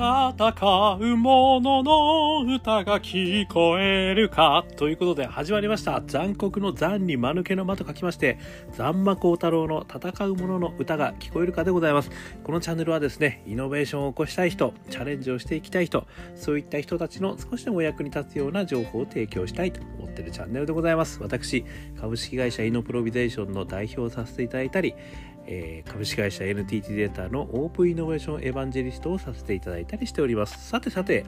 戦う者の歌が聞こえるか。ということで始まりました。残酷の残に間抜けの間と書きまして残魔高太郎の戦う者の歌が聞こえるかでございます。このチャンネルはですねイノベーションを起こしたい人チャレンジをしていきたい人そういった人たちの少しでもお役に立つような情報を提供したいと思っているチャンネルでございます。私株式会社イノプロビゼーションの代表をさせていただいたりえー、株式会社 NTT データのオープンイノベーションエヴァンジェリストをさせていただいたりしております。さてさて、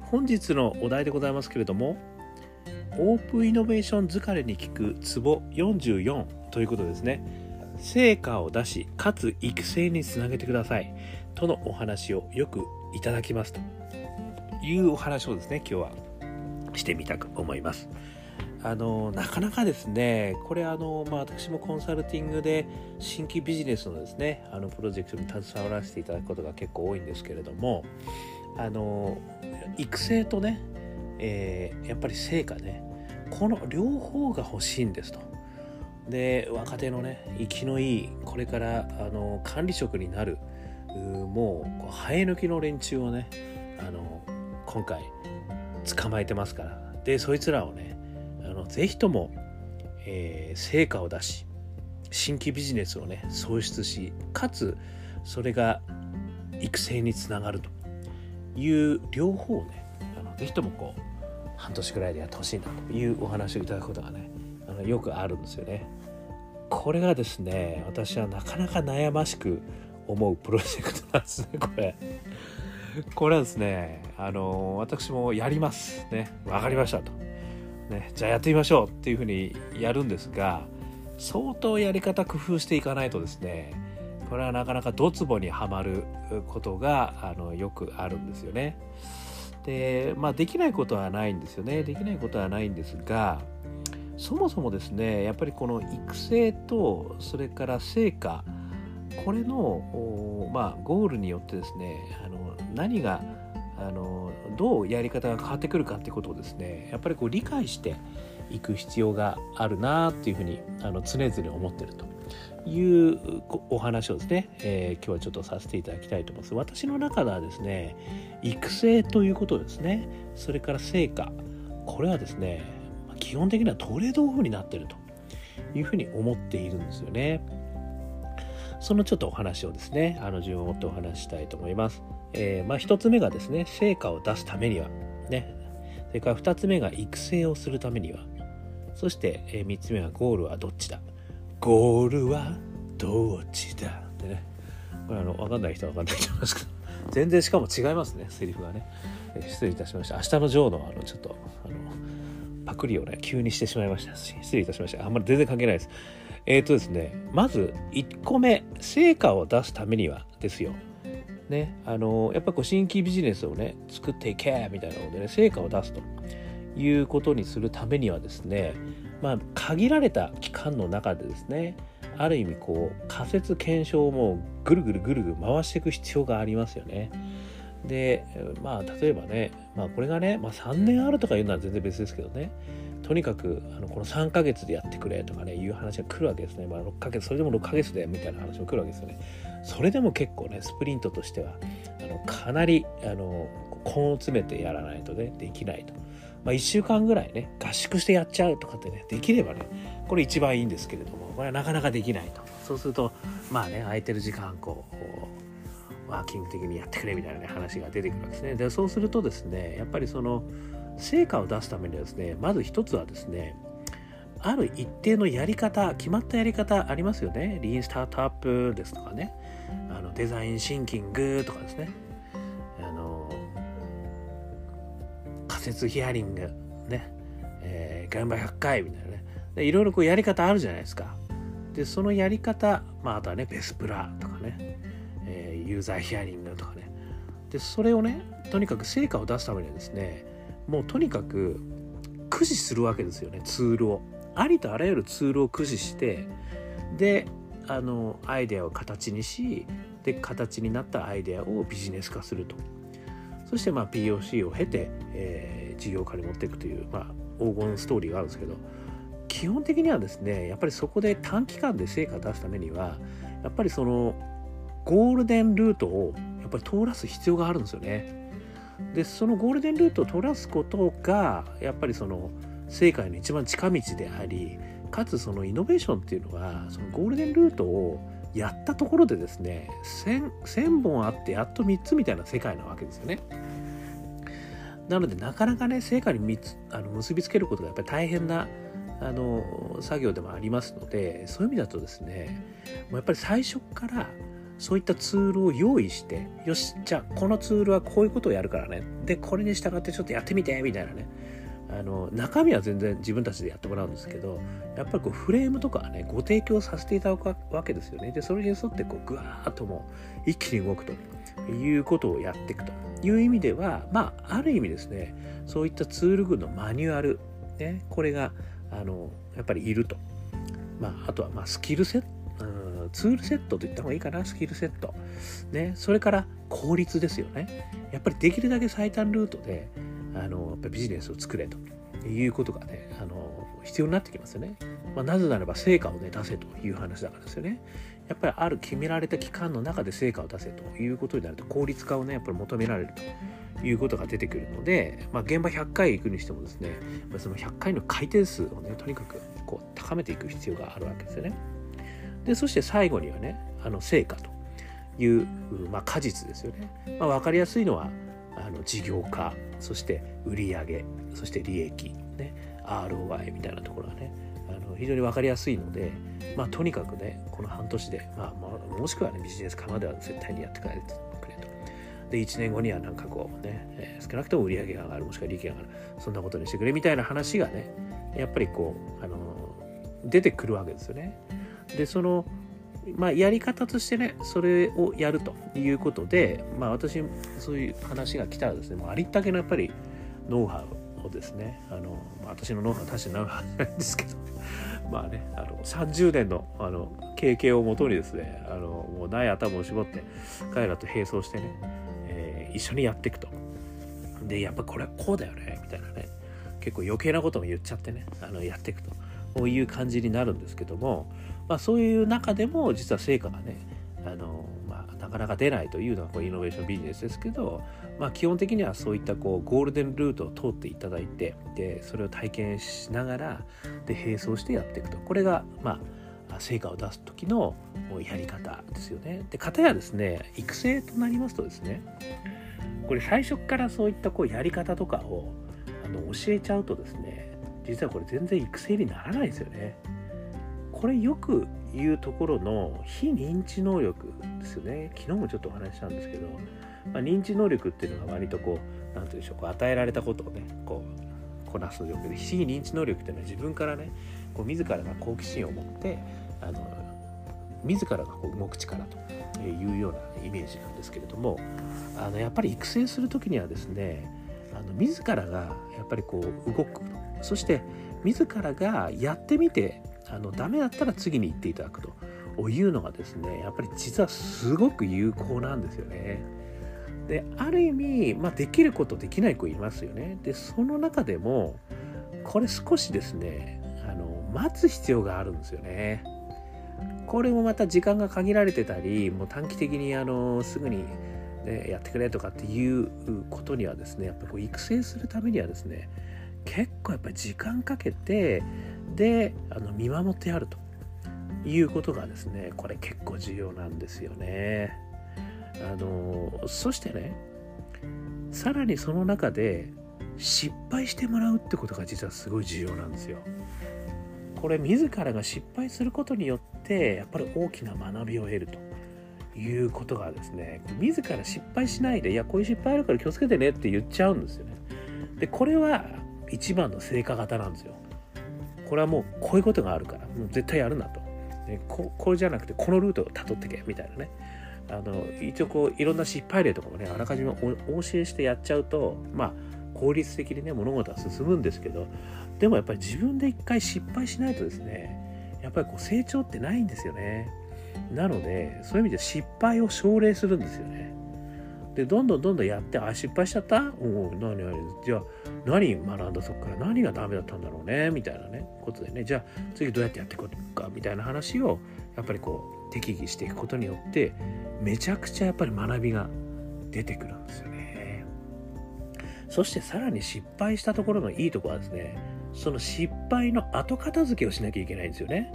本日のお題でございますけれども、オープンイノベーション疲れに効くツボ44ということですね。成果を出し、かつ育成につなげてください。とのお話をよくいただきますというお話をですね、今日はしてみたく思います。あのなかなかですねこれあの、まあ、私もコンサルティングで新規ビジネスのですねあのプロジェクトに携わらせていただくことが結構多いんですけれどもあの育成とね、えー、やっぱり成果ねこの両方が欲しいんですと。で若手のね生きのいいこれからあの管理職になるもう生え抜きの連中をねあの今回捕まえてますからでそいつらをねあのぜひとも、えー、成果を出し新規ビジネスをね創出しかつそれが育成につながるという両方をねあのぜひともこう半年くらいでやってほしいなというお話をいただくことがねあのよくあるんですよね。これがですね私はなかなか悩ましく思うプロジェクトなんですね これ。これはですねあの私もやりますね分かりましたと。ね、じゃあやってみましょうっていうふうにやるんですが相当やり方工夫していかないとですねこれはなかなかドツボにはまることがあのよくあるんですよね。でまあできないことはないんですよねできないことはないんですがそもそもですねやっぱりこの育成とそれから成果これのまあゴールによってですねあの何があのどうやり方が変わってくるかってことをですねやっぱりこう理解していく必要があるなっていうふうにあの常々思ってるというお話をですね、えー、今日はちょっとさせていただきたいと思います。私の中ではですね育成ということですねそれから成果これはですね基本的にはトレードオフになってるというふうに思っているんですよね。そのちょっとお話をですね、あの順を持ってお話したいと思います。えー、まあ一つ目がですね、成果を出すためには、ね、それから二つ目が育成をするためには、そして、えー、三つ目はゴールはどっちだゴールはどっちだってね、これあの、わかんない人はわかんないと思いますけど、全然しかも違いますね、セリフがね。えー、失礼いたしました。明日のジョーのあの、ちょっと、あの、パクリをね、急にしてしまいましたし、失礼いたしました。あんまり全然関係ないです。えっ、ー、とですね、まず1個目、成果を出すためにはですよ。ね、あのやっぱこう新規ビジネスをね、作っていけみたいなのでね、成果を出すということにするためにはですね、まあ、限られた期間の中でですね、ある意味こう仮説検証をもうぐるぐるぐるぐる回していく必要がありますよね。でまあ例えばね、まあ、これがね、まあ、3年あるとかいうのは全然別ですけどねとにかくあのこの3ヶ月でやってくれとかねいう話が来るわけですね、まあ、6ヶ月それでも6ヶ月でみたいな話も来るわけですよね。それでも結構ねスプリントとしてはあのかなりあの根を詰めてやらないとねできないと、まあ、1週間ぐらいね合宿してやっちゃうとかってねできればねこれ一番いいんですけれどもこれはなかなかできないと。そうするとまあね空いてる時間こうワーキング的にやってくれみたいな、ね、話が出てくるわけですね。でそうするとですねやっぱりその成果を出すためにはですねまず一つはですねある一定のやり方決まったやり方ありますよね。リーンスタートアップですとかね。あのデザインシンキングとかですね。あの仮説ヒアリングね、えー、現場100回みたいなね。でいろいろこうやり方あるじゃないですか。でそのやり方、まあ、あとはねベスプラとかね、えー、ユーザーヒアリングとかね。でそれをねとにかく成果を出すためにはですねもうとにかく駆使するわけですよねツールをありとあらゆるツールを駆使してであのアイデアを形にしで形になったアイデアをビジネス化するとそしてまあ POC を経て、えー、事業化に持っていくという、まあ、黄金ストーリーがあるんですけど基本的にはですねやっぱりそこで短期間で成果を出すためにはやっぱりそのゴールデンルートをやっぱり通らす必要があるんですよね。でそのゴールデンルートを通らすことがやっぱりその正解の一番近道でありかつそのイノベーションっていうのはそのゴールデンルートをやったところでですね 1000, 1000本あってやっと3つみたいな世界なわけですよね。なのでなかなかね成果にあの結びつけることがやっぱり大変なあの作業でもありますのでそういう意味だとですねもうやっぱり最初からそういったツールを用意してよしじゃあこのツールはこういうことをやるからね。でこれに従ってちょっとやってみてみたいなね。あの中身は全然自分たちでやってもらうんですけどやっぱりこうフレームとかはねご提供させていただくわけですよね。でそれに沿ってこうぐわーっともう一気に動くということをやっていくという意味ではまあある意味ですねそういったツール群のマニュアルねこれがあのやっぱりいると。まあ、あとはまあスキルセットツールセットと言った方がいいかな、スキルセット。ね、それから効率ですよね。やっぱりできるだけ最短ルートで、あの、やっぱビジネスを作れということがね、あの、必要になってきますよね。まあ、なぜならば成果をね、出せという話だからですよね。やっぱりある決められた期間の中で成果を出せということになると効率化をね、やっぱり求められるということが出てくるので、まあ、現場100回行くにしてもですね、その100回の回転数をね、とにかくこう高めていく必要があるわけですよね。でそして最後にはねあの成果という、まあ、果実ですよね、まあ、分かりやすいのはあの事業化そして売上そして利益、ね、ROI みたいなところがねあの非常に分かりやすいので、まあ、とにかくねこの半年で、まあ、もしくはねビジネス化までは絶対にやってくれと。で1年後にはなんかこうね、えー、少なくとも売り上げが上がるもしくは利益が上がるそんなことにしてくれみたいな話がねやっぱりこう、あの出てくるわけですよね。でそのまあ、やり方としてねそれをやるということで、まあ、私そういう話が来たらですねもうありったけのやっぱりノウハウをですねあの、私のノウハウは確かにノウハウなんですけど まあねあの30年のあの経験をもとにですねあのもうない頭を絞って彼らと並走してね、えー、一緒にやっていくと。でやっぱこれはこうだよねみたいなね結構余計なことも言っちゃってねあのやっていくとこういう感じになるんですけどもまあ、そういう中でも実は成果がねあの、まあ、なかなか出ないというのがこうイノベーションビジネスですけど、まあ、基本的にはそういったこうゴールデンルートを通っていただいてでそれを体験しながらで並走してやっていくとこれがまあ成果を出す時のやり方ですよね。で方やですね育成となりますとですねこれ最初からそういったこうやり方とかをあの教えちゃうとですね実はこれ全然育成にならないですよね。これよく言うところの非認知能力ですよね。昨日もちょっとお話ししたんですけど、まあ、認知能力っていうのが割とこう何て言うんでしょうこう与えられたことをねこうこなす力で非認知能力っていうのは自分からねこう自らが好奇心を持ってあの自らがこう動く力というようなイメージなんですけれどもあのやっぱり育成する時にはですねあの自らがやっぱりこう動くそして自らがやってみてあのダメだったら次に行っていただくというのがですねやっぱり実はすごく有効なんですよね。である意味、まあ、できることできない子いますよね。でその中でもこれ少しですねあの待つ必要があるんですよね。これもまた時間が限られてたりもう短期的にあのすぐに、ね、やってくれとかっていうことにはですねやっぱこう育成するためにはですね結構やっぱり時間かけてであの見守ってやるということがですねこれ結構重要なんですよね。あのそしてねさらにその中で失敗してもらうってことが実はすごい重要なんですよ。これ自らが失敗することによってやっぱり大きな学びを得るということがですね自ら失敗しないでいやこういう失敗あるから気をつけてねって言っちゃうんですよね。でこれは一番の成果型なんですよ。これはもうこういうことがあるからもう絶対やるなと、ね、ここれじゃなくてこのルートをたどってけみたいなね。あの一応こういろんな失敗例とかもねあらかじめお教えしてやっちゃうとまあ効率的にね物事は進むんですけどでもやっぱり自分で一回失敗しないとですねやっぱりこう成長ってないんですよね。なのでそういう意味で失敗を奨励するんですよね。でどんどんどんどんやってあ失敗しちゃった？お何何じゃあ。何学んだそこから。何がダメだったんだろうねみたいなねことでね。じゃあ次どうやってやっていこうかみたいな話をやっぱりこう適宜していくことによってめちゃくちゃやっぱり学びが出てくるんですよね。そしてさらに失敗したところのいいとこはですねその失敗の後片付けをしなきゃいけないんですよね。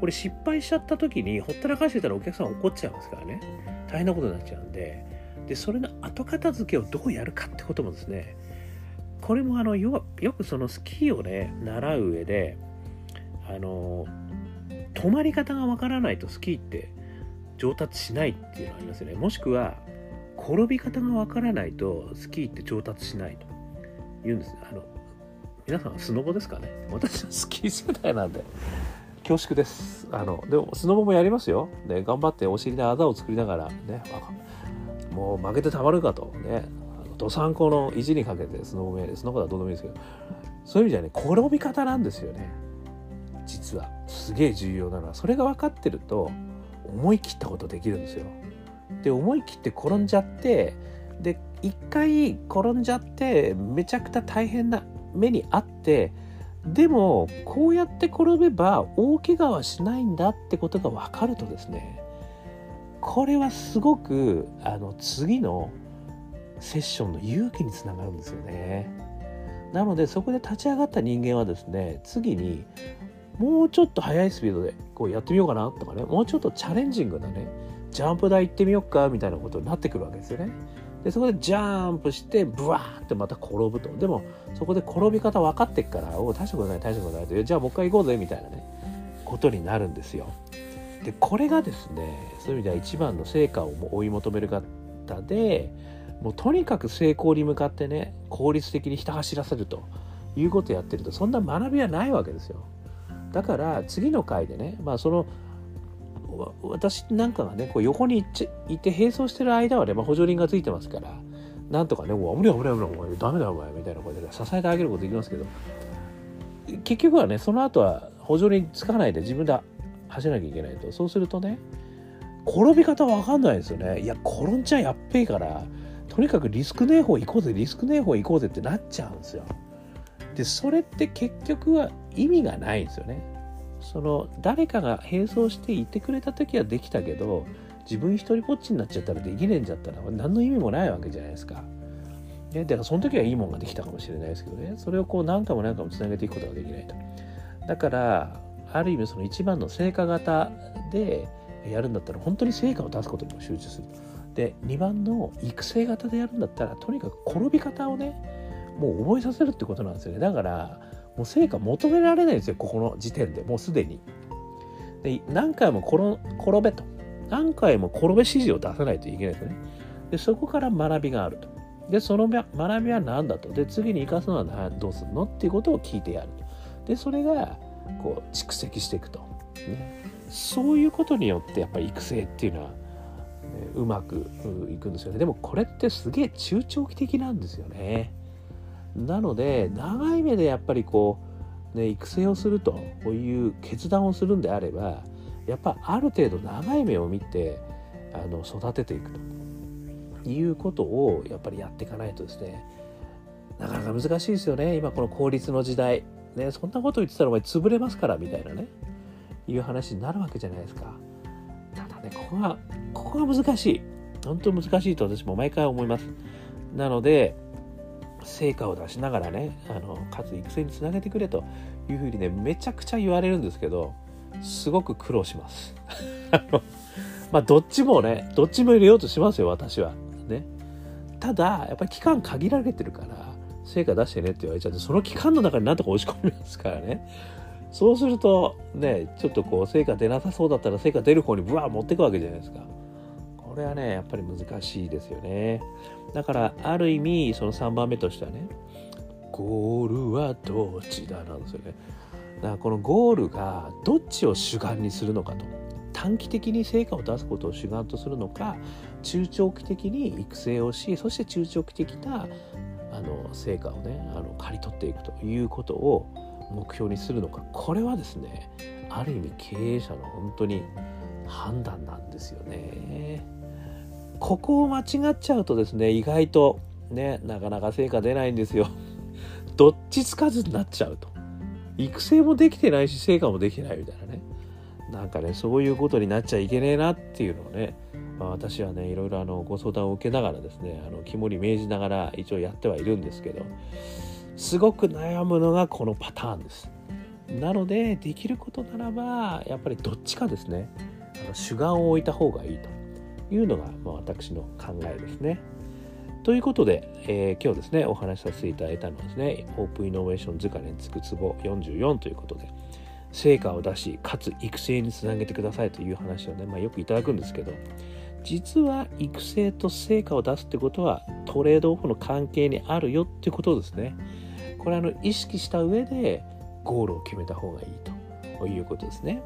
これ失敗しちゃった時にほったらかしてたらお客さん怒っちゃいますからね。大変なことになっちゃうんででそれの後片付けをどうやるかってこともですねこれもあのよよくそのスキーをね習う上であの止まり方がわからないとスキーって上達しないっていうのがありますよね。もしくは転び方がわからないとスキーって上達しないと。言うんです。あの皆さんスノボですかね？私はスキー世代なんで恐縮です。あのでもスノボもやりますよ、ね、頑張ってお尻であざを作りながらねもう負けてたまるかと。ね。どさんこの意地にかけてスノボもやりスノボはどうでもいいですけど。そういう意味じゃね転び方なんですよね。実は。すげえ重要なのは。それが分かってると思い切ったことできるんですよ。で思い切って転んじゃってで一回転んじゃってめちゃくちゃ大変な目にあってでもこうやって転べば大怪我はしないんだってことが分かるとですねこれはすごくあの次のセッションの勇気につながるんですよね。なのでそこで立ち上がった人間はですね次にもうちょっと速いスピードでこうやってみようかなとかねもうちょっとチャレンジングなねジャンプ台行ってみようかみたいなことになってくるわけですよね。でそこでジャンプしてブワーってまた転ぶとでもそこで転び方分かってっからお大したことない大したことないとじゃあもう一回行こうぜみたいなねことになるんですよ。でこれがですねそういう意味では一番の成果を追い求める方でもうとにかく成功に向かってね効率的にひた走らせるということをやってるとそんな学びはないわけですよ。だから次の回でねまあその私なんかがねこう横にいて並走してる間はね、まあ、補助輪がついてますからなんとかね「もう危ない危ない危ないお前ダメだお前」みたいなことで支えてあげることできますけど結局はねその後は補助輪つかないで自分で走らなきゃいけないと。そうするとね転び方わかんないですよね。いや転んじゃやっべえからとにかくリスクねえ方行こうぜリスクねえ方行こうぜってなっちゃうんですよ。でそれって結局は意味がないんですよね。その誰かが並走していてくれた時はできたけど自分一人ぼっちになっちゃったらできねえんじゃったら何の意味もないわけじゃないですか。ね、だからその時はいいもんができたかもしれないですけどね。それをこう何回も何回もつなげていくことができないと。だからある意味その一番の成果型でやるんだったら本当に成果を出すことにも集中する。で2番の育成型でやるんだったらとにかく転び方をねもう覚えさせるってことなんですよね。だからもう成果求められないんですよここの時点で。もうすでに。で何回も転べと。何回も転べ指示を出さないといけないですね。でそこから学びがあると。でその学びは何だと。で次に生かすのはどうするのっていうことを聞いてやると。でそれがこう蓄積していくと、ね、そういうことによってやっぱり育成っていうのは、ね、うまくいくんですよね。でもこれってすげえ中長期的なんですよね。なので長い目でやっぱりこう、ね、育成をするという決断をするんであればやっぱある程度長い目を見てあの育てていくと。いうことをやっぱりやっていかないとですねなかなか難しいですよね。今この効率の時代、ね、そんなこと言ってたらお前潰れますからみたいなねいう話になるわけじゃないですか。ただねここがここが難しい。本当難しいと私も毎回思います。なので成果を出しながらねあのかつ育成につなげてくれというふうにねめちゃくちゃ言われるんですけどすごく苦労します。まあどっちもねどっちも入れようとしますよ私は。ね。ただやっぱり期間限られてるから成果出してねって言われちゃってその期間の中になんとか押し込みますからね。そうするとねちょっとこう成果出なさそうだったら成果出る方にブワー持っていくわけじゃないですか。これはねやっぱり難しいですよね。だからある意味その3番目としてはねゴールはどっちだなんですよね。だからこのゴールがどっちを主眼にするのかと。短期的に成果を出すことを主眼とするのか中長期的に育成をしそして中長期的なあの成果をねあの刈り取っていくということを目標にするのかこれはですねある意味経営者の本当に判断なんですよね。ここを間違っちゃうとですね意外とねなかなか成果出ないんですよ。どっちつかずになっちゃうと。育成もできてないし成果もできてないみたいなねなんかねそういうことになっちゃいけねえなっていうのをねまあ、私はねいろいろあのご相談を受けながらですねあの肝に銘じながら一応やってはいるんですけどすごく悩むのがこのパターンです。なのでできることならばやっぱりどっちかですね主眼を置いた方がいいというのが、まあ、私の考えですね。ということで、えー、今日ですねお話しさせていただいたのはですねオープンイノベーション図鑑につくツボ44ということで成果を出しかつ育成につなげてくださいという話をね、まあ、よくいただくんですけど実は育成と成果を出すってことはトレードオフの関係にあるよってことですね。これあの意識した上でゴールを決めた方がいいということですね。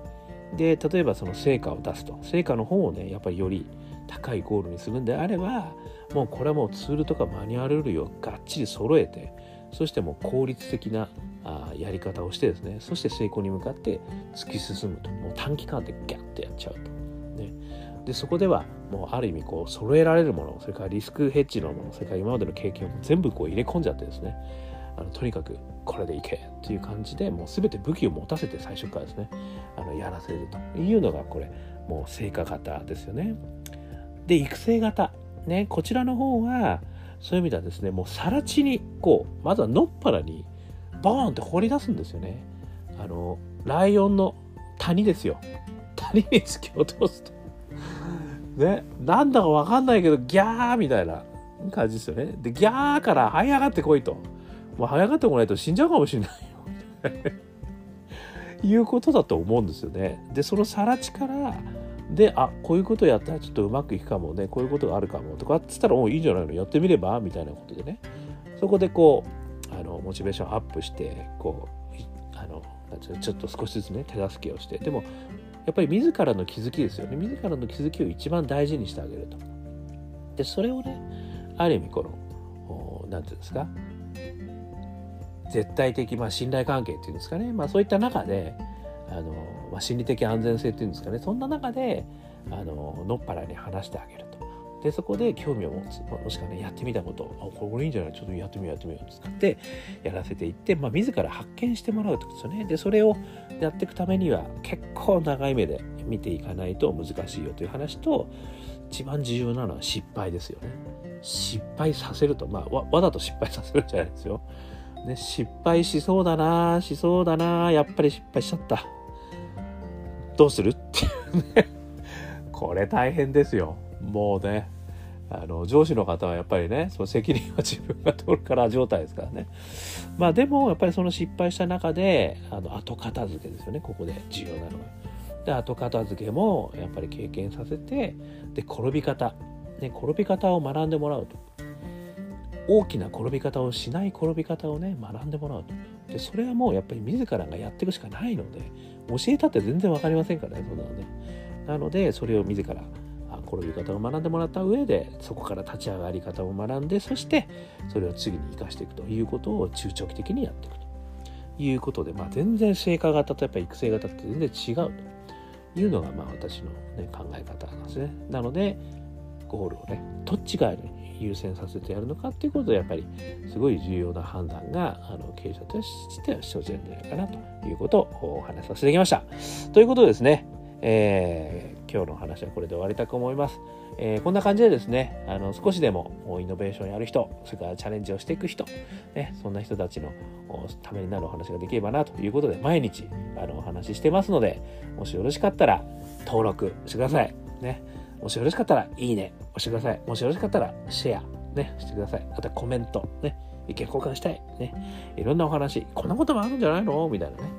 で例えばその成果を出すと。成果の方をねやっぱりより高いゴールにするんであればもうこれはもうツールとかマニュアル類をがっちり揃えてそしてもう効率的なあやり方をしてですねそして成功に向かって突き進むと。もう短期間でギャッとやっちゃうと。ね、でそこではもうある意味こう揃えられるものそれからリスクヘッジのものそれから今までの経験を全部こう入れ込んじゃってですねあのとにかくこれでいけっていう感じでもう全て武器を持たせて最初からですねあのやらせるというのがこれもう成果型ですよね。で育成型。ねこちらの方はそういう意味ではですねもう更地にこうまずはのっぱらにボーンって掘り出すんですよね。あのライオンの谷ですよ。谷に突き落とすと。ねなんだか分かんないけどギャーみたいな感じですよね。でギャーから這い上がってこいと。もう這い上がってこないと死んじゃうかもしれないよいうことだと思うんですよね。でその更地からであこういうことやったらちょっとうまくいくかもね。こういうことがあるかも。とかっつったらおいいんじゃないの？やってみれば？みたいなことでね。そこでこうあのモチベーションアップしてこうあのちょっと少しずつね手助けをして。でもやっぱり自らの気づきですよね。自らの気づきを一番大事にしてあげると。でそれをねある意味この何て言うんですか？絶対的、まあ、信頼関係っていうんですかね、まあ、そういった中であの、まあ、心理的安全性っていうんですかね。そんな中であののっぱらに話してあげる。でそこで興味を持つもしくはねやってみたことをこれいいんじゃない？ちょっとやってみようやってみよう使ってやらせていって、まあ、自ら発見してもらうってことですよね。でそれをやっていくためには結構長い目で見ていかないと難しいよという話と一番重要なのは失敗ですよね。失敗させるとまあわわざと失敗させるんじゃないですよ、ね、失敗しそうだなしそうだなやっぱり失敗しちゃった。どうする？っていうね。これ大変ですよ。もうねあの上司の方はやっぱりねその責任は自分が取るから状態ですからね。まあでもやっぱりその失敗した中であの後片付けですよねここで重要なのは。で後片付けもやっぱり経験させてで転び方、ね、転び方を学んでもらうと。大きな転び方をしない転び方をね学んでもらうと。でそれはもうやっぱり自らがやっていくしかないので教えたって全然分かりませんからねそんなのね。なのでそれを自ら転び方を学んでもらった上でそこから立ち上がり方を学んでそしてそれを次に生かしていくということを中長期的にやっていくと。いうことで、まあ、全然成果型とやっぱり育成型って全然違うと。いうのがまあ私の、ね、考え方なんですね。なのでゴールをねどっち側に優先させてやるのかっていうことでやっぱりすごい重要な判断があの経営者としては生じるんじゃないかなということをお話しさせていただきました。ということでですね、えー、今日の話はこれで終わりたく思います。えー、こんな感じでですね、あの少しでもイノベーションやる人、それからチャレンジをしていく人、ね、そんな人たちのためになるお話ができればなということで、毎日あのお話ししてますので、もしよろしかったら登録してください。ねもしよろしかったら、いいね、押してください。もしよろしかったら、シェア、ね、してください。あとコメント、ね、意見交換したい、ね、いろんなお話、こんなこともあるんじゃないの？みたいなね、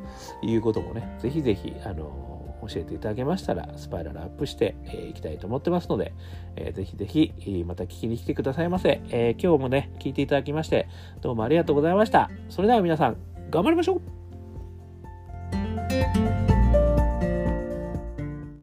いうこともね、ぜひぜひ、あの教えていただけましたら、スパイラルアップしてい、えー、きたいと思ってますので、えー、ぜひぜひ、また聞きに来てくださいませ、えー、今日もね、聞いていただきまして、どうもありがとうございました。それでは皆さん、頑張りましょう